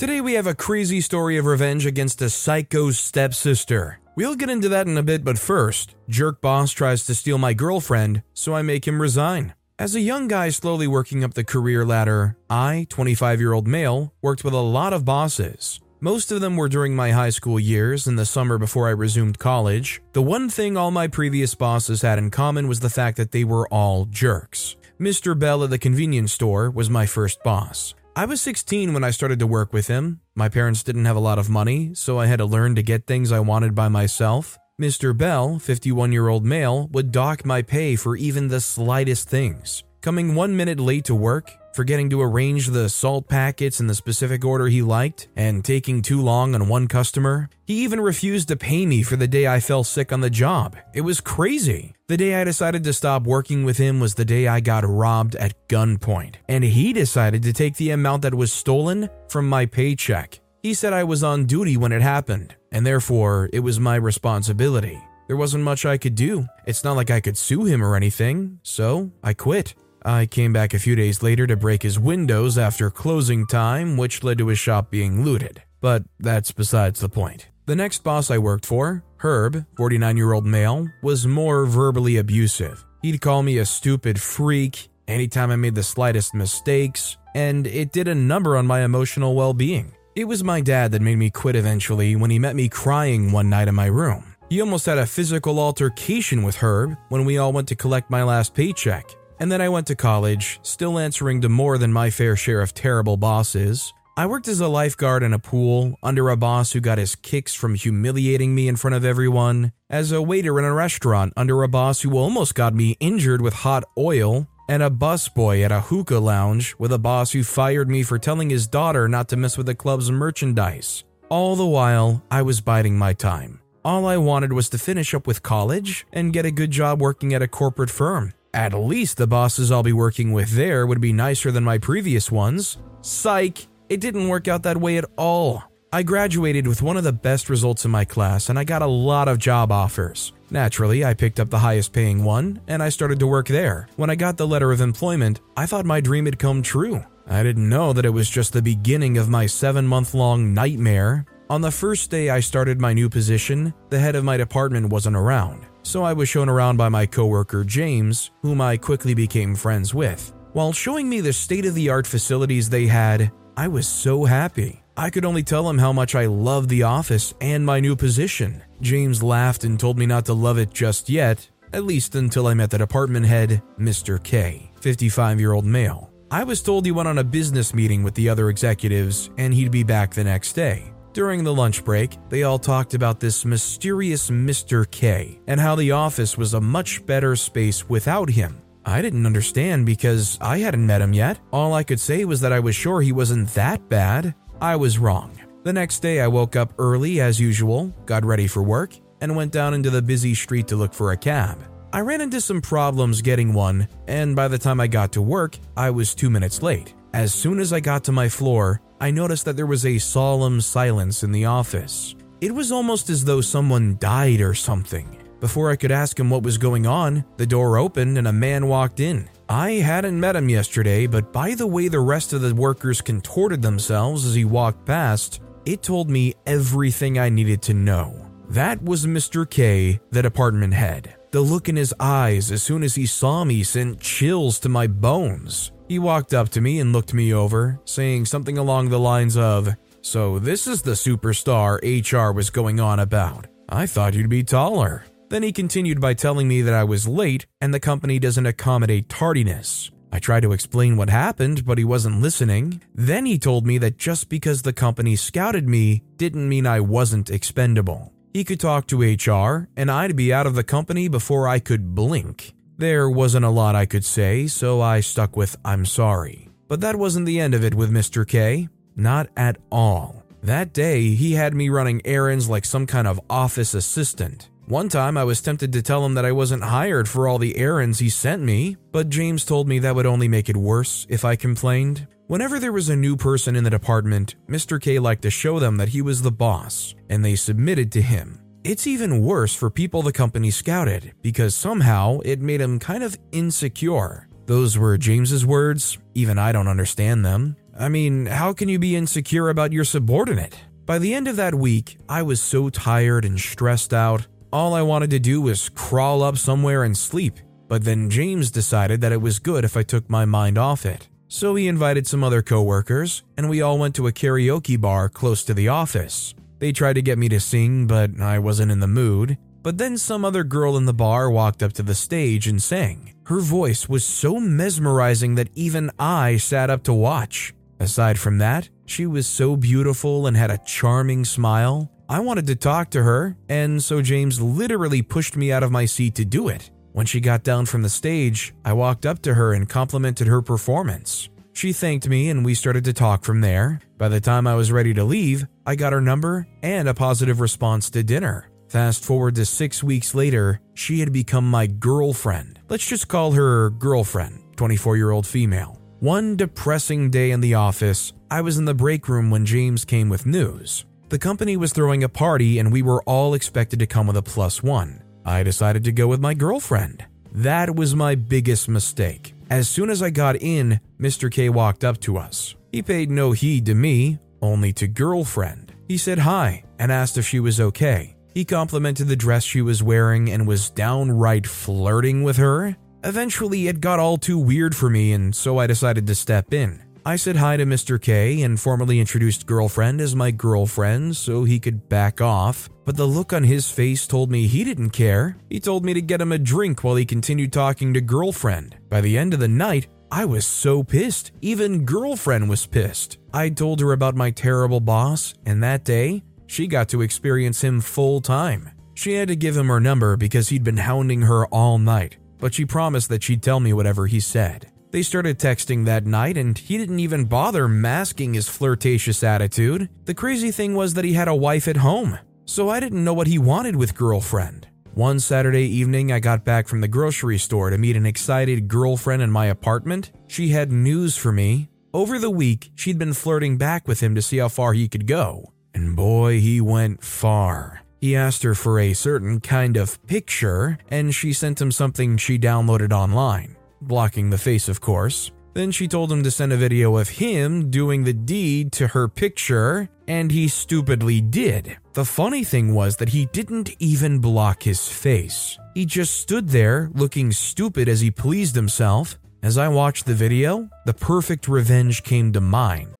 Today we have a crazy story of revenge against a psycho stepsister. We'll get into that in a bit, but first, jerk boss tries to steal my girlfriend, so I make him resign. As a young guy slowly working up the career ladder, I, 25 year old male, worked with a lot of bosses. Most of them were during my high school years in the summer before I resumed college. The one thing all my previous bosses had in common was the fact that they were all jerks. Mr. Bell at the convenience store was my first boss. I was 16 when I started to work with him. My parents didn't have a lot of money, so I had to learn to get things I wanted by myself. Mr. Bell, 51 year old male, would dock my pay for even the slightest things. Coming one minute late to work, forgetting to arrange the salt packets in the specific order he liked, and taking too long on one customer. He even refused to pay me for the day I fell sick on the job. It was crazy. The day I decided to stop working with him was the day I got robbed at gunpoint, and he decided to take the amount that was stolen from my paycheck. He said I was on duty when it happened, and therefore it was my responsibility. There wasn't much I could do. It's not like I could sue him or anything, so I quit. I came back a few days later to break his windows after closing time, which led to his shop being looted. But that's besides the point. The next boss I worked for, Herb, 49 year old male, was more verbally abusive. He'd call me a stupid freak anytime I made the slightest mistakes, and it did a number on my emotional well being. It was my dad that made me quit eventually when he met me crying one night in my room. He almost had a physical altercation with Herb when we all went to collect my last paycheck. And then I went to college, still answering to more than my fair share of terrible bosses. I worked as a lifeguard in a pool under a boss who got his kicks from humiliating me in front of everyone, as a waiter in a restaurant under a boss who almost got me injured with hot oil, and a busboy at a hookah lounge with a boss who fired me for telling his daughter not to mess with the club's merchandise. All the while, I was biding my time. All I wanted was to finish up with college and get a good job working at a corporate firm. At least the bosses I'll be working with there would be nicer than my previous ones. Psych! It didn't work out that way at all. I graduated with one of the best results in my class and I got a lot of job offers. Naturally, I picked up the highest paying one and I started to work there. When I got the letter of employment, I thought my dream had come true. I didn't know that it was just the beginning of my seven month long nightmare. On the first day I started my new position, the head of my department wasn't around so I was shown around by my coworker James, whom I quickly became friends with. While showing me the state of the art facilities they had, I was so happy. I could only tell him how much I loved the office and my new position. James laughed and told me not to love it just yet, at least until I met the department head, Mr. K, 55 year old male. I was told he went on a business meeting with the other executives and he'd be back the next day. During the lunch break, they all talked about this mysterious Mr. K and how the office was a much better space without him. I didn't understand because I hadn't met him yet. All I could say was that I was sure he wasn't that bad. I was wrong. The next day, I woke up early as usual, got ready for work, and went down into the busy street to look for a cab. I ran into some problems getting one, and by the time I got to work, I was two minutes late. As soon as I got to my floor, I noticed that there was a solemn silence in the office. It was almost as though someone died or something. Before I could ask him what was going on, the door opened and a man walked in. I hadn't met him yesterday, but by the way the rest of the workers contorted themselves as he walked past, it told me everything I needed to know. That was Mr. K, the department head. The look in his eyes as soon as he saw me sent chills to my bones. He walked up to me and looked me over, saying something along the lines of, So, this is the superstar HR was going on about. I thought you'd be taller. Then he continued by telling me that I was late and the company doesn't accommodate tardiness. I tried to explain what happened, but he wasn't listening. Then he told me that just because the company scouted me didn't mean I wasn't expendable. He could talk to HR, and I'd be out of the company before I could blink. There wasn't a lot I could say, so I stuck with I'm sorry. But that wasn't the end of it with Mr. K. Not at all. That day, he had me running errands like some kind of office assistant. One time I was tempted to tell him that I wasn't hired for all the errands he sent me, but James told me that would only make it worse if I complained. Whenever there was a new person in the department, Mr. K liked to show them that he was the boss, and they submitted to him. It's even worse for people the company scouted, because somehow it made him kind of insecure. Those were James's words, even I don't understand them. I mean, how can you be insecure about your subordinate? By the end of that week, I was so tired and stressed out, all I wanted to do was crawl up somewhere and sleep, but then James decided that it was good if I took my mind off it. So he invited some other coworkers, and we all went to a karaoke bar close to the office. They tried to get me to sing, but I wasn't in the mood. But then some other girl in the bar walked up to the stage and sang. Her voice was so mesmerizing that even I sat up to watch. Aside from that, she was so beautiful and had a charming smile. I wanted to talk to her, and so James literally pushed me out of my seat to do it. When she got down from the stage, I walked up to her and complimented her performance. She thanked me and we started to talk from there. By the time I was ready to leave, I got her number and a positive response to dinner. Fast forward to six weeks later, she had become my girlfriend. Let's just call her girlfriend, 24 year old female. One depressing day in the office, I was in the break room when James came with news. The company was throwing a party and we were all expected to come with a plus one. I decided to go with my girlfriend. That was my biggest mistake. As soon as I got in, Mr. K walked up to us. He paid no heed to me, only to girlfriend. He said hi and asked if she was okay. He complimented the dress she was wearing and was downright flirting with her. Eventually, it got all too weird for me, and so I decided to step in. I said hi to Mr. K and formally introduced girlfriend as my girlfriend so he could back off, but the look on his face told me he didn't care. He told me to get him a drink while he continued talking to girlfriend. By the end of the night, I was so pissed. Even girlfriend was pissed. I told her about my terrible boss, and that day, she got to experience him full time. She had to give him her number because he'd been hounding her all night, but she promised that she'd tell me whatever he said. They started texting that night, and he didn't even bother masking his flirtatious attitude. The crazy thing was that he had a wife at home, so I didn't know what he wanted with girlfriend. One Saturday evening, I got back from the grocery store to meet an excited girlfriend in my apartment. She had news for me. Over the week, she'd been flirting back with him to see how far he could go. And boy, he went far. He asked her for a certain kind of picture, and she sent him something she downloaded online blocking the face, of course. Then she told him to send a video of him doing the deed to her picture, and he stupidly did. The funny thing was that he didn't even block his face. He just stood there looking stupid as he pleased himself. As I watched the video, the perfect revenge came to mind.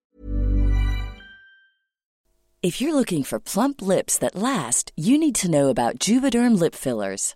If you're looking for plump lips that last, you need to know about Juvederm lip fillers.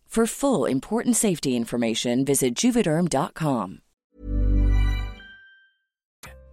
For full important safety information, visit juvederm.com.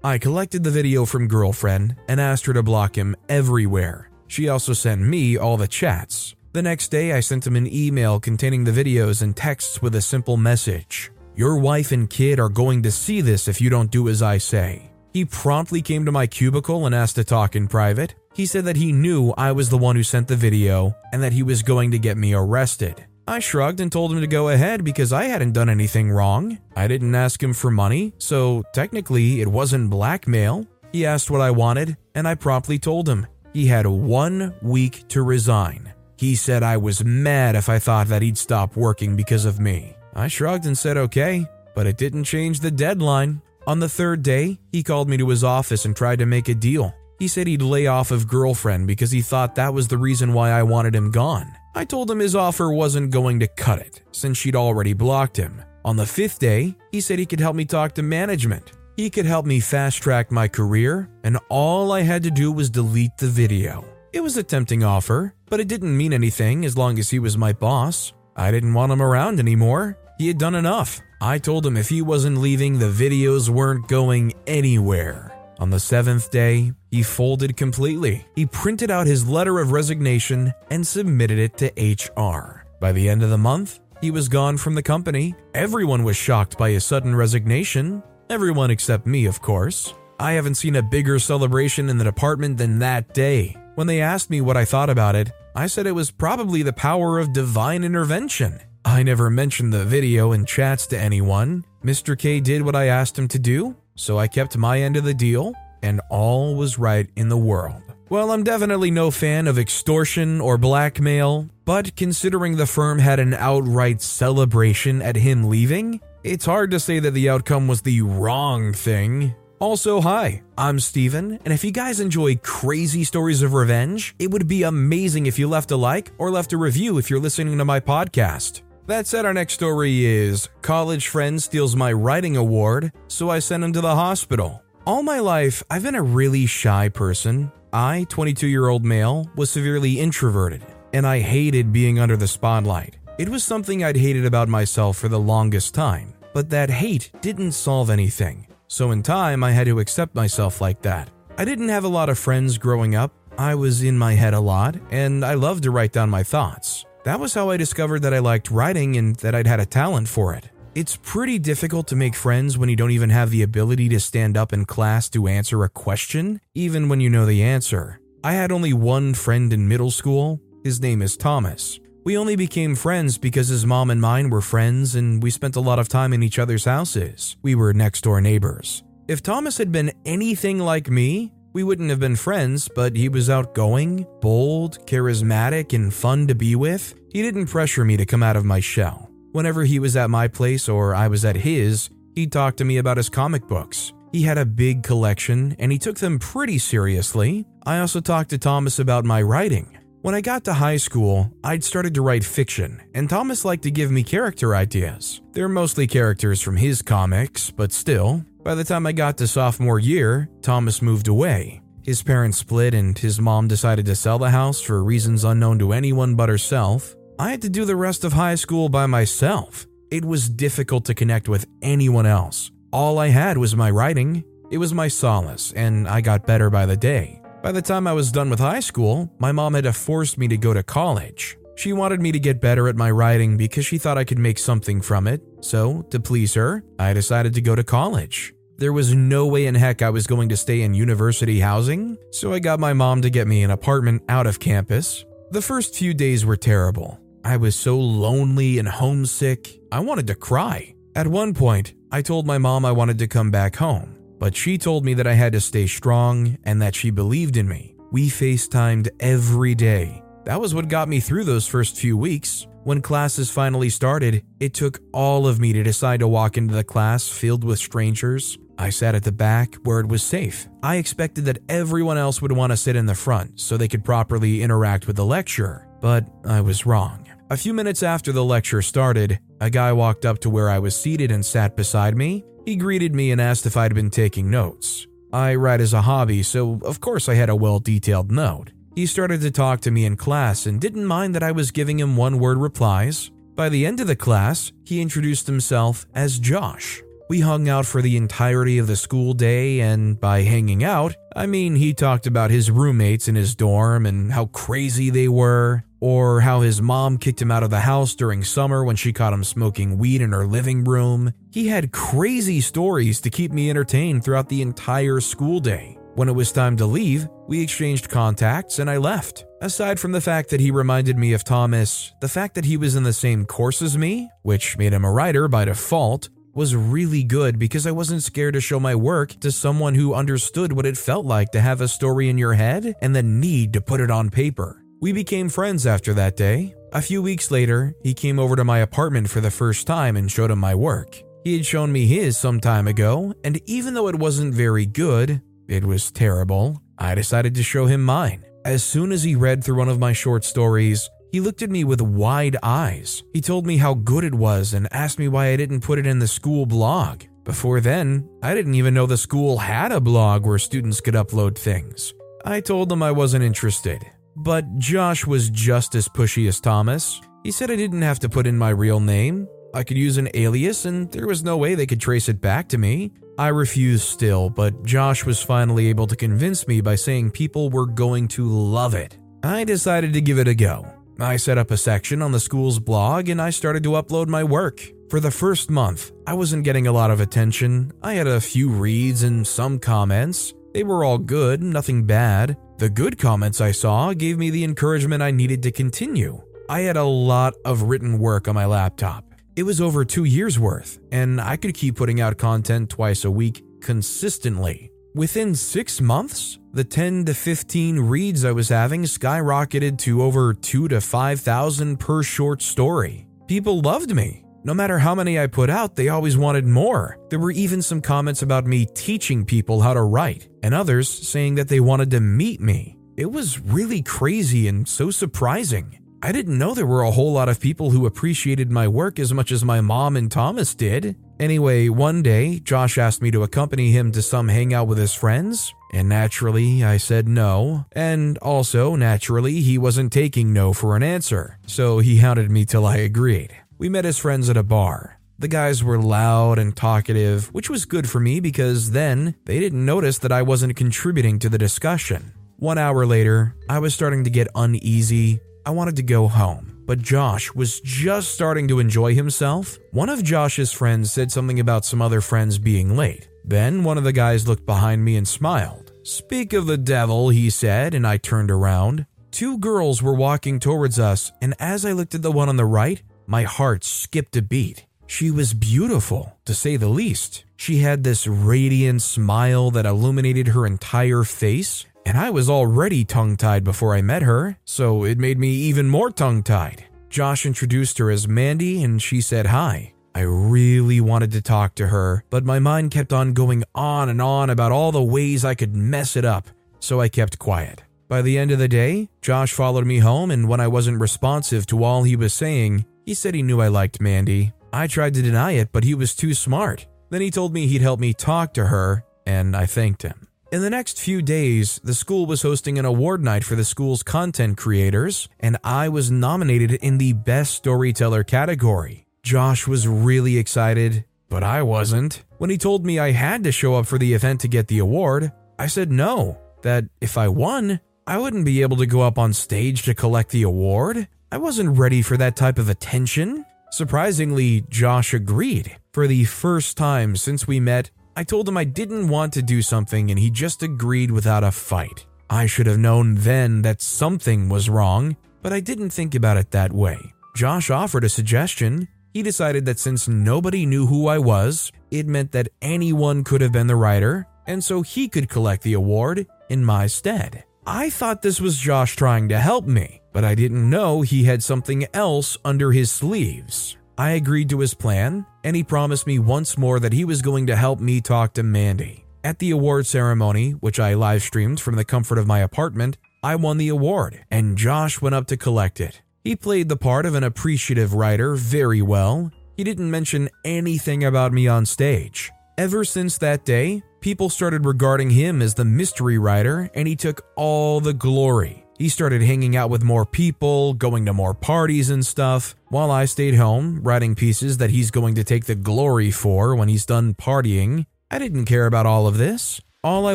I collected the video from girlfriend and asked her to block him everywhere. She also sent me all the chats. The next day, I sent him an email containing the videos and texts with a simple message Your wife and kid are going to see this if you don't do as I say. He promptly came to my cubicle and asked to talk in private. He said that he knew I was the one who sent the video and that he was going to get me arrested. I shrugged and told him to go ahead because I hadn't done anything wrong. I didn't ask him for money, so technically it wasn't blackmail. He asked what I wanted, and I promptly told him. He had one week to resign. He said I was mad if I thought that he'd stop working because of me. I shrugged and said okay, but it didn't change the deadline. On the third day, he called me to his office and tried to make a deal. He said he'd lay off of girlfriend because he thought that was the reason why I wanted him gone. I told him his offer wasn't going to cut it, since she'd already blocked him. On the fifth day, he said he could help me talk to management. He could help me fast track my career, and all I had to do was delete the video. It was a tempting offer, but it didn't mean anything as long as he was my boss. I didn't want him around anymore. He had done enough. I told him if he wasn't leaving, the videos weren't going anywhere. On the seventh day, he folded completely. He printed out his letter of resignation and submitted it to HR. By the end of the month, he was gone from the company. Everyone was shocked by his sudden resignation. Everyone except me, of course. I haven't seen a bigger celebration in the department than that day. When they asked me what I thought about it, I said it was probably the power of divine intervention. I never mentioned the video in chats to anyone. Mr. K did what I asked him to do, so I kept my end of the deal, and all was right in the world. Well, I'm definitely no fan of extortion or blackmail, but considering the firm had an outright celebration at him leaving, it's hard to say that the outcome was the wrong thing. Also, hi, I'm Steven, and if you guys enjoy crazy stories of revenge, it would be amazing if you left a like or left a review if you're listening to my podcast. That said, our next story is College friend steals my writing award, so I send him to the hospital. All my life, I've been a really shy person. I, 22 year old male, was severely introverted, and I hated being under the spotlight. It was something I'd hated about myself for the longest time, but that hate didn't solve anything. So in time, I had to accept myself like that. I didn't have a lot of friends growing up. I was in my head a lot, and I loved to write down my thoughts. That was how I discovered that I liked writing and that I'd had a talent for it. It's pretty difficult to make friends when you don't even have the ability to stand up in class to answer a question, even when you know the answer. I had only one friend in middle school. His name is Thomas. We only became friends because his mom and mine were friends and we spent a lot of time in each other's houses. We were next door neighbors. If Thomas had been anything like me, we wouldn't have been friends, but he was outgoing, bold, charismatic, and fun to be with. He didn't pressure me to come out of my shell. Whenever he was at my place or I was at his, he'd talk to me about his comic books. He had a big collection and he took them pretty seriously. I also talked to Thomas about my writing. When I got to high school, I'd started to write fiction, and Thomas liked to give me character ideas. They're mostly characters from his comics, but still, by the time I got to sophomore year, Thomas moved away. His parents split, and his mom decided to sell the house for reasons unknown to anyone but herself. I had to do the rest of high school by myself. It was difficult to connect with anyone else. All I had was my writing. It was my solace, and I got better by the day. By the time I was done with high school, my mom had forced me to go to college. She wanted me to get better at my writing because she thought I could make something from it. So, to please her, I decided to go to college. There was no way in heck I was going to stay in university housing, so I got my mom to get me an apartment out of campus. The first few days were terrible. I was so lonely and homesick, I wanted to cry. At one point, I told my mom I wanted to come back home. But she told me that I had to stay strong and that she believed in me. We FaceTimed every day. That was what got me through those first few weeks. When classes finally started, it took all of me to decide to walk into the class filled with strangers. I sat at the back where it was safe. I expected that everyone else would want to sit in the front so they could properly interact with the lecturer, but I was wrong. A few minutes after the lecture started, a guy walked up to where I was seated and sat beside me. He greeted me and asked if I'd been taking notes. I write as a hobby, so of course I had a well detailed note. He started to talk to me in class and didn't mind that I was giving him one word replies. By the end of the class, he introduced himself as Josh. We hung out for the entirety of the school day, and by hanging out, I mean he talked about his roommates in his dorm and how crazy they were. Or how his mom kicked him out of the house during summer when she caught him smoking weed in her living room. He had crazy stories to keep me entertained throughout the entire school day. When it was time to leave, we exchanged contacts and I left. Aside from the fact that he reminded me of Thomas, the fact that he was in the same course as me, which made him a writer by default, was really good because I wasn't scared to show my work to someone who understood what it felt like to have a story in your head and the need to put it on paper. We became friends after that day. A few weeks later, he came over to my apartment for the first time and showed him my work. He had shown me his some time ago, and even though it wasn't very good, it was terrible, I decided to show him mine. As soon as he read through one of my short stories, he looked at me with wide eyes. He told me how good it was and asked me why I didn't put it in the school blog. Before then, I didn't even know the school had a blog where students could upload things. I told him I wasn't interested. But Josh was just as pushy as Thomas. He said I didn't have to put in my real name. I could use an alias and there was no way they could trace it back to me. I refused still, but Josh was finally able to convince me by saying people were going to love it. I decided to give it a go. I set up a section on the school's blog and I started to upload my work. For the first month, I wasn't getting a lot of attention. I had a few reads and some comments. They were all good, nothing bad. The good comments I saw gave me the encouragement I needed to continue. I had a lot of written work on my laptop. It was over two years worth, and I could keep putting out content twice a week consistently. Within six months, the 10 to 15 reads I was having skyrocketed to over 2 to 5,000 per short story. People loved me. No matter how many I put out, they always wanted more. There were even some comments about me teaching people how to write, and others saying that they wanted to meet me. It was really crazy and so surprising. I didn't know there were a whole lot of people who appreciated my work as much as my mom and Thomas did. Anyway, one day, Josh asked me to accompany him to some hangout with his friends, and naturally, I said no. And also, naturally, he wasn't taking no for an answer, so he hounded me till I agreed. We met as friends at a bar. The guys were loud and talkative, which was good for me because then they didn't notice that I wasn't contributing to the discussion. One hour later, I was starting to get uneasy I wanted to go home, but Josh was just starting to enjoy himself. One of Josh's friends said something about some other friends being late. Then one of the guys looked behind me and smiled. Speak of the devil, he said, and I turned around. Two girls were walking towards us, and as I looked at the one on the right, my heart skipped a beat. She was beautiful, to say the least. She had this radiant smile that illuminated her entire face, and I was already tongue tied before I met her, so it made me even more tongue tied. Josh introduced her as Mandy, and she said hi. I really wanted to talk to her, but my mind kept on going on and on about all the ways I could mess it up, so I kept quiet. By the end of the day, Josh followed me home, and when I wasn't responsive to all he was saying, he said he knew I liked Mandy. I tried to deny it, but he was too smart. Then he told me he'd help me talk to her, and I thanked him. In the next few days, the school was hosting an award night for the school's content creators, and I was nominated in the Best Storyteller category. Josh was really excited, but I wasn't. When he told me I had to show up for the event to get the award, I said no, that if I won, I wouldn't be able to go up on stage to collect the award. I wasn't ready for that type of attention. Surprisingly, Josh agreed. For the first time since we met, I told him I didn't want to do something and he just agreed without a fight. I should have known then that something was wrong, but I didn't think about it that way. Josh offered a suggestion. He decided that since nobody knew who I was, it meant that anyone could have been the writer, and so he could collect the award in my stead. I thought this was Josh trying to help me, but I didn't know he had something else under his sleeves. I agreed to his plan, and he promised me once more that he was going to help me talk to Mandy. At the award ceremony, which I live streamed from the comfort of my apartment, I won the award, and Josh went up to collect it. He played the part of an appreciative writer very well. He didn't mention anything about me on stage. Ever since that day, people started regarding him as the mystery writer, and he took all the glory. He started hanging out with more people, going to more parties and stuff, while I stayed home, writing pieces that he's going to take the glory for when he's done partying. I didn't care about all of this. All I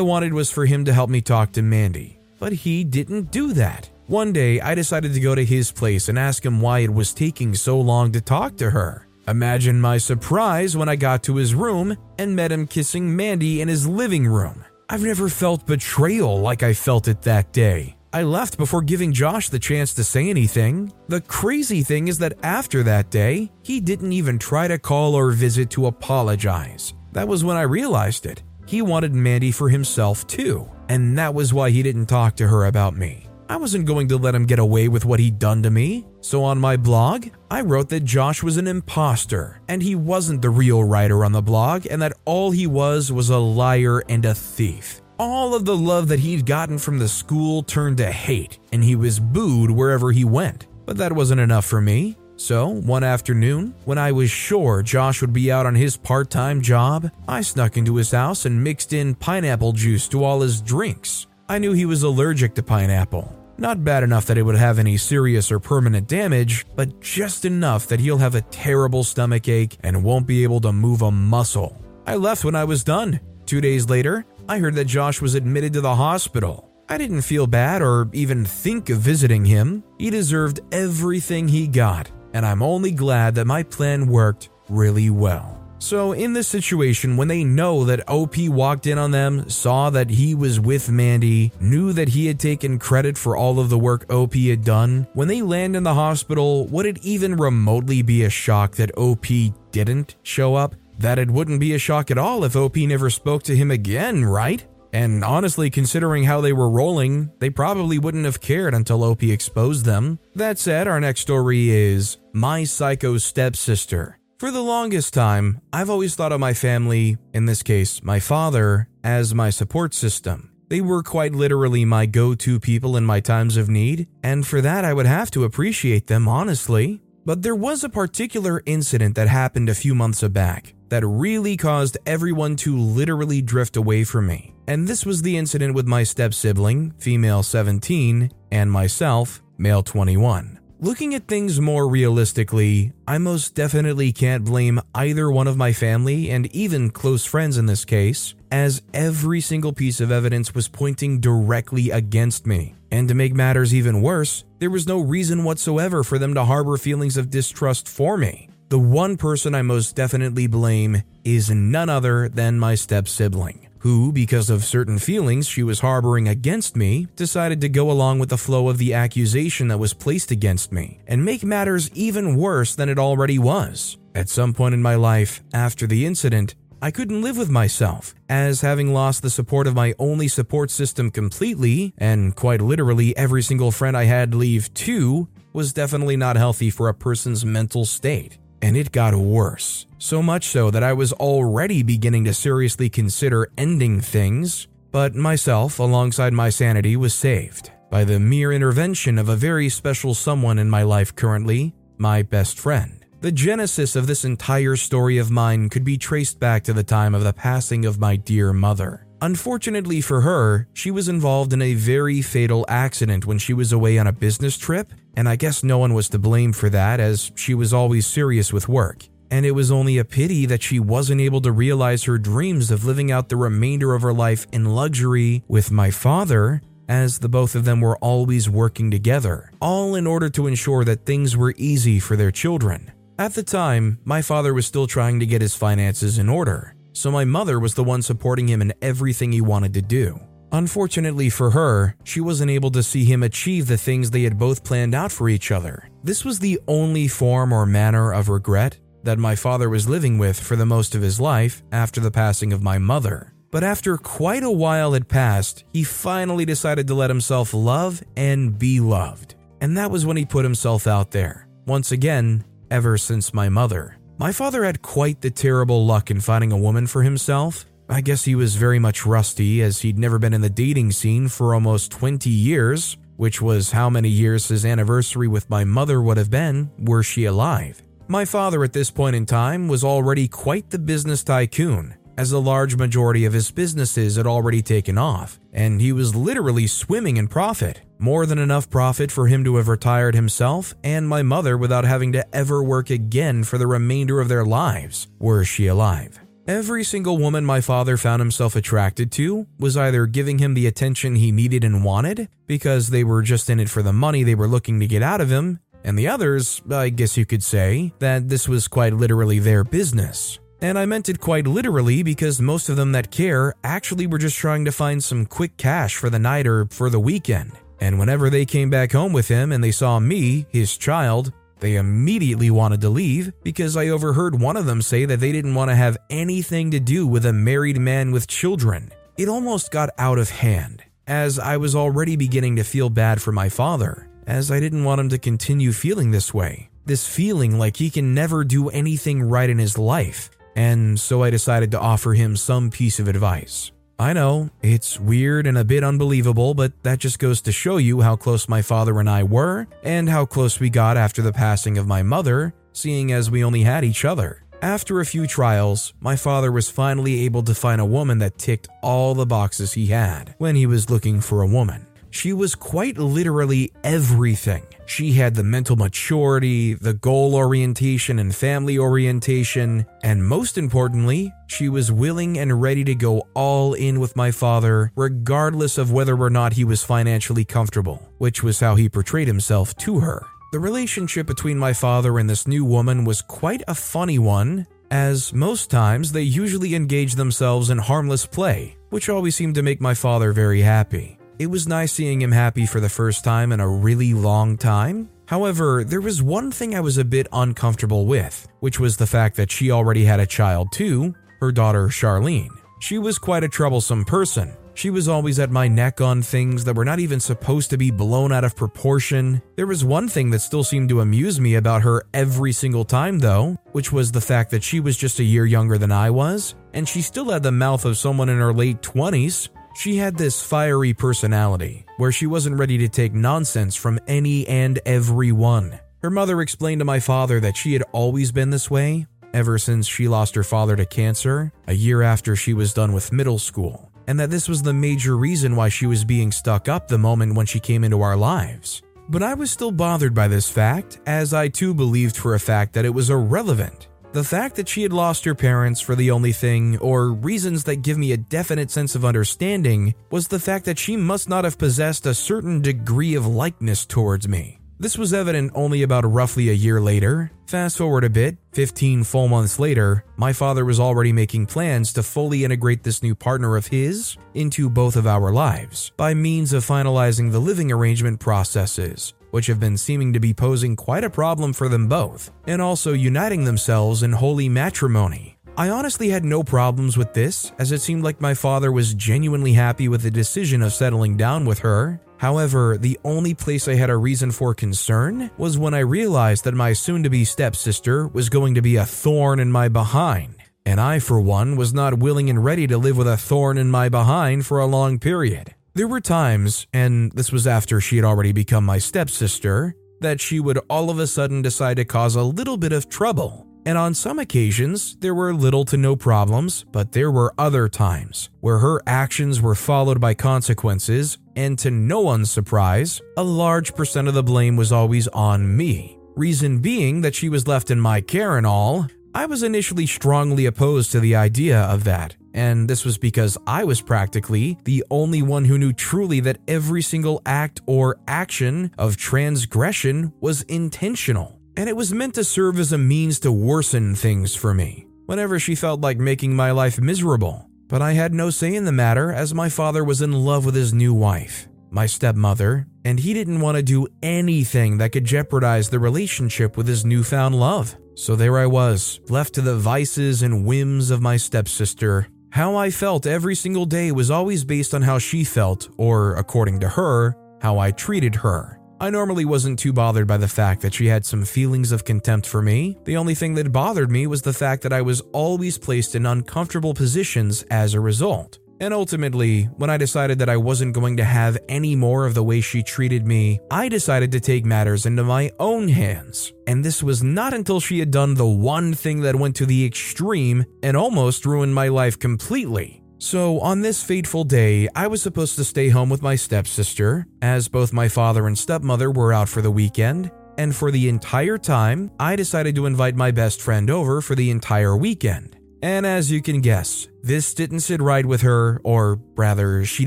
wanted was for him to help me talk to Mandy. But he didn't do that. One day, I decided to go to his place and ask him why it was taking so long to talk to her. Imagine my surprise when I got to his room and met him kissing Mandy in his living room. I've never felt betrayal like I felt it that day. I left before giving Josh the chance to say anything. The crazy thing is that after that day, he didn't even try to call or visit to apologize. That was when I realized it. He wanted Mandy for himself too, and that was why he didn't talk to her about me. I wasn't going to let him get away with what he'd done to me. So on my blog, I wrote that Josh was an imposter and he wasn't the real writer on the blog and that all he was was a liar and a thief. All of the love that he'd gotten from the school turned to hate, and he was booed wherever he went. But that wasn't enough for me. So, one afternoon, when I was sure Josh would be out on his part time job, I snuck into his house and mixed in pineapple juice to all his drinks. I knew he was allergic to pineapple. Not bad enough that it would have any serious or permanent damage, but just enough that he'll have a terrible stomach ache and won't be able to move a muscle. I left when I was done. Two days later, I heard that Josh was admitted to the hospital. I didn't feel bad or even think of visiting him. He deserved everything he got, and I'm only glad that my plan worked really well. So, in this situation, when they know that OP walked in on them, saw that he was with Mandy, knew that he had taken credit for all of the work OP had done, when they land in the hospital, would it even remotely be a shock that OP didn't show up? That it wouldn't be a shock at all if OP never spoke to him again, right? And honestly, considering how they were rolling, they probably wouldn't have cared until OP exposed them. That said, our next story is My Psycho Stepsister. For the longest time, I've always thought of my family, in this case, my father, as my support system. They were quite literally my go to people in my times of need, and for that I would have to appreciate them, honestly. But there was a particular incident that happened a few months back that really caused everyone to literally drift away from me. And this was the incident with my step sibling, female 17, and myself, male 21. Looking at things more realistically, I most definitely can't blame either one of my family and even close friends in this case, as every single piece of evidence was pointing directly against me. And to make matters even worse, there was no reason whatsoever for them to harbor feelings of distrust for me. The one person I most definitely blame is none other than my step sibling, who, because of certain feelings she was harboring against me, decided to go along with the flow of the accusation that was placed against me and make matters even worse than it already was. At some point in my life, after the incident, I couldn't live with myself, as having lost the support of my only support system completely, and quite literally every single friend I had leave too, was definitely not healthy for a person's mental state and it got worse. So much so that I was already beginning to seriously consider ending things, but myself, alongside my sanity, was saved by the mere intervention of a very special someone in my life currently, my best friend. The genesis of this entire story of mine could be traced back to the time of the passing of my dear mother. Unfortunately for her, she was involved in a very fatal accident when she was away on a business trip and I guess no one was to blame for that as she was always serious with work. And it was only a pity that she wasn't able to realize her dreams of living out the remainder of her life in luxury with my father, as the both of them were always working together, all in order to ensure that things were easy for their children. At the time, my father was still trying to get his finances in order, so my mother was the one supporting him in everything he wanted to do. Unfortunately for her, she wasn't able to see him achieve the things they had both planned out for each other. This was the only form or manner of regret that my father was living with for the most of his life after the passing of my mother. But after quite a while had passed, he finally decided to let himself love and be loved. And that was when he put himself out there, once again, ever since my mother. My father had quite the terrible luck in finding a woman for himself, I guess he was very much rusty as he'd never been in the dating scene for almost 20 years, which was how many years his anniversary with my mother would have been were she alive. My father at this point in time was already quite the business tycoon, as a large majority of his businesses had already taken off, and he was literally swimming in profit. More than enough profit for him to have retired himself and my mother without having to ever work again for the remainder of their lives, were she alive. Every single woman my father found himself attracted to was either giving him the attention he needed and wanted because they were just in it for the money they were looking to get out of him, and the others, I guess you could say, that this was quite literally their business. And I meant it quite literally because most of them that care actually were just trying to find some quick cash for the night or for the weekend. And whenever they came back home with him and they saw me, his child, they immediately wanted to leave because I overheard one of them say that they didn't want to have anything to do with a married man with children. It almost got out of hand, as I was already beginning to feel bad for my father, as I didn't want him to continue feeling this way. This feeling like he can never do anything right in his life, and so I decided to offer him some piece of advice. I know, it's weird and a bit unbelievable, but that just goes to show you how close my father and I were, and how close we got after the passing of my mother, seeing as we only had each other. After a few trials, my father was finally able to find a woman that ticked all the boxes he had when he was looking for a woman. She was quite literally everything. She had the mental maturity, the goal orientation and family orientation, and most importantly, she was willing and ready to go all in with my father, regardless of whether or not he was financially comfortable, which was how he portrayed himself to her. The relationship between my father and this new woman was quite a funny one, as most times they usually engage themselves in harmless play, which always seemed to make my father very happy. It was nice seeing him happy for the first time in a really long time. However, there was one thing I was a bit uncomfortable with, which was the fact that she already had a child too, her daughter Charlene. She was quite a troublesome person. She was always at my neck on things that were not even supposed to be blown out of proportion. There was one thing that still seemed to amuse me about her every single time, though, which was the fact that she was just a year younger than I was, and she still had the mouth of someone in her late 20s, she had this fiery personality where she wasn't ready to take nonsense from any and everyone. Her mother explained to my father that she had always been this way ever since she lost her father to cancer a year after she was done with middle school, and that this was the major reason why she was being stuck up the moment when she came into our lives. But I was still bothered by this fact, as I too believed for a fact that it was irrelevant the fact that she had lost her parents for the only thing, or reasons that give me a definite sense of understanding, was the fact that she must not have possessed a certain degree of likeness towards me. This was evident only about roughly a year later. Fast forward a bit, 15 full months later, my father was already making plans to fully integrate this new partner of his into both of our lives by means of finalizing the living arrangement processes, which have been seeming to be posing quite a problem for them both, and also uniting themselves in holy matrimony. I honestly had no problems with this, as it seemed like my father was genuinely happy with the decision of settling down with her. However, the only place I had a reason for concern was when I realized that my soon to be stepsister was going to be a thorn in my behind. And I, for one, was not willing and ready to live with a thorn in my behind for a long period. There were times, and this was after she had already become my stepsister, that she would all of a sudden decide to cause a little bit of trouble. And on some occasions, there were little to no problems, but there were other times where her actions were followed by consequences, and to no one's surprise, a large percent of the blame was always on me. Reason being that she was left in my care and all, I was initially strongly opposed to the idea of that, and this was because I was practically the only one who knew truly that every single act or action of transgression was intentional. And it was meant to serve as a means to worsen things for me, whenever she felt like making my life miserable. But I had no say in the matter as my father was in love with his new wife, my stepmother, and he didn't want to do anything that could jeopardize the relationship with his newfound love. So there I was, left to the vices and whims of my stepsister, how I felt every single day was always based on how she felt, or according to her, how I treated her. I normally wasn't too bothered by the fact that she had some feelings of contempt for me. The only thing that bothered me was the fact that I was always placed in uncomfortable positions as a result. And ultimately, when I decided that I wasn't going to have any more of the way she treated me, I decided to take matters into my own hands. And this was not until she had done the one thing that went to the extreme and almost ruined my life completely. So, on this fateful day, I was supposed to stay home with my stepsister, as both my father and stepmother were out for the weekend, and for the entire time, I decided to invite my best friend over for the entire weekend. And as you can guess, this didn't sit right with her, or rather, she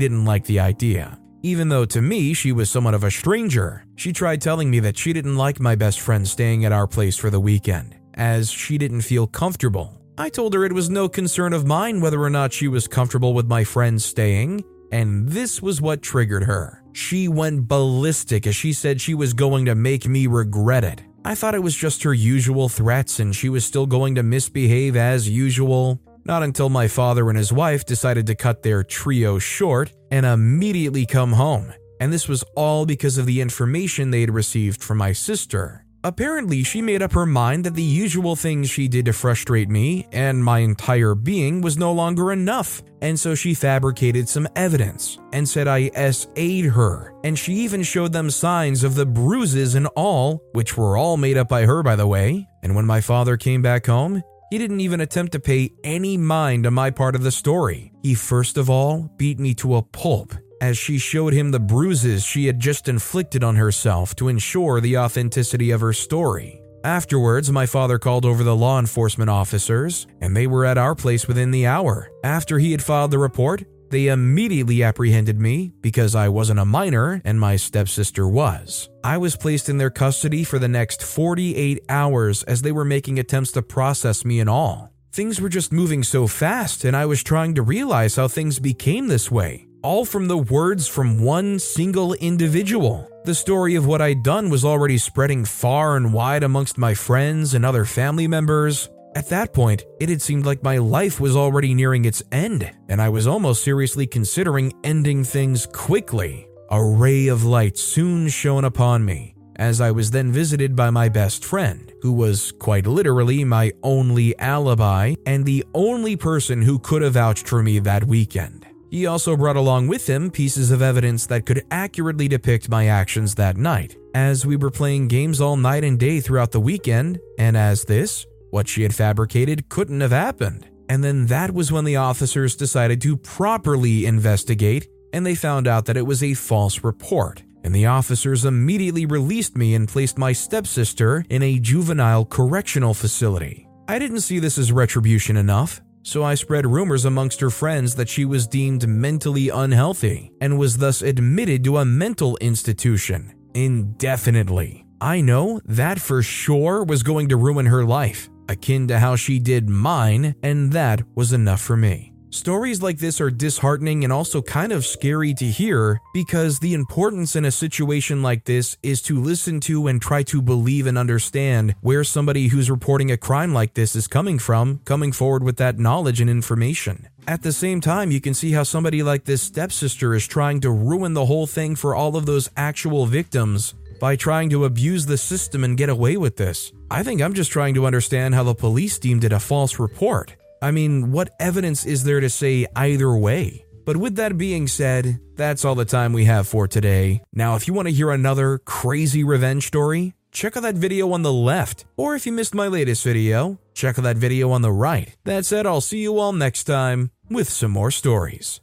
didn't like the idea. Even though to me she was somewhat of a stranger, she tried telling me that she didn't like my best friend staying at our place for the weekend, as she didn't feel comfortable. I told her it was no concern of mine whether or not she was comfortable with my friend staying, and this was what triggered her. She went ballistic as she said she was going to make me regret it. I thought it was just her usual threats and she was still going to misbehave as usual. Not until my father and his wife decided to cut their trio short and immediately come home. And this was all because of the information they had received from my sister. Apparently, she made up her mind that the usual things she did to frustrate me and my entire being was no longer enough, and so she fabricated some evidence and said I SA'd her, and she even showed them signs of the bruises and all, which were all made up by her, by the way. And when my father came back home, he didn't even attempt to pay any mind to my part of the story. He first of all beat me to a pulp as she showed him the bruises she had just inflicted on herself to ensure the authenticity of her story. Afterwards, my father called over the law enforcement officers, and they were at our place within the hour. After he had filed the report, they immediately apprehended me because I wasn't a minor and my stepsister was. I was placed in their custody for the next 48 hours as they were making attempts to process me and all. Things were just moving so fast, and I was trying to realize how things became this way all from the words from one single individual. The story of what I'd done was already spreading far and wide amongst my friends and other family members. At that point, it had seemed like my life was already nearing its end, and I was almost seriously considering ending things quickly. A ray of light soon shone upon me, as I was then visited by my best friend, who was quite literally my only alibi and the only person who could have vouched for me that weekend. He also brought along with him pieces of evidence that could accurately depict my actions that night, as we were playing games all night and day throughout the weekend, and as this, what she had fabricated, couldn't have happened. And then that was when the officers decided to properly investigate, and they found out that it was a false report. And the officers immediately released me and placed my stepsister in a juvenile correctional facility. I didn't see this as retribution enough, so I spread rumors amongst her friends that she was deemed mentally unhealthy and was thus admitted to a mental institution indefinitely. I know that for sure was going to ruin her life, akin to how she did mine, and that was enough for me. Stories like this are disheartening and also kind of scary to hear because the importance in a situation like this is to listen to and try to believe and understand where somebody who's reporting a crime like this is coming from, coming forward with that knowledge and information. At the same time, you can see how somebody like this stepsister is trying to ruin the whole thing for all of those actual victims by trying to abuse the system and get away with this. I think I'm just trying to understand how the police deemed it a false report. I mean, what evidence is there to say either way? But with that being said, that's all the time we have for today. Now, if you want to hear another crazy revenge story, check out that video on the left. Or if you missed my latest video, check out that video on the right. That said, I'll see you all next time with some more stories.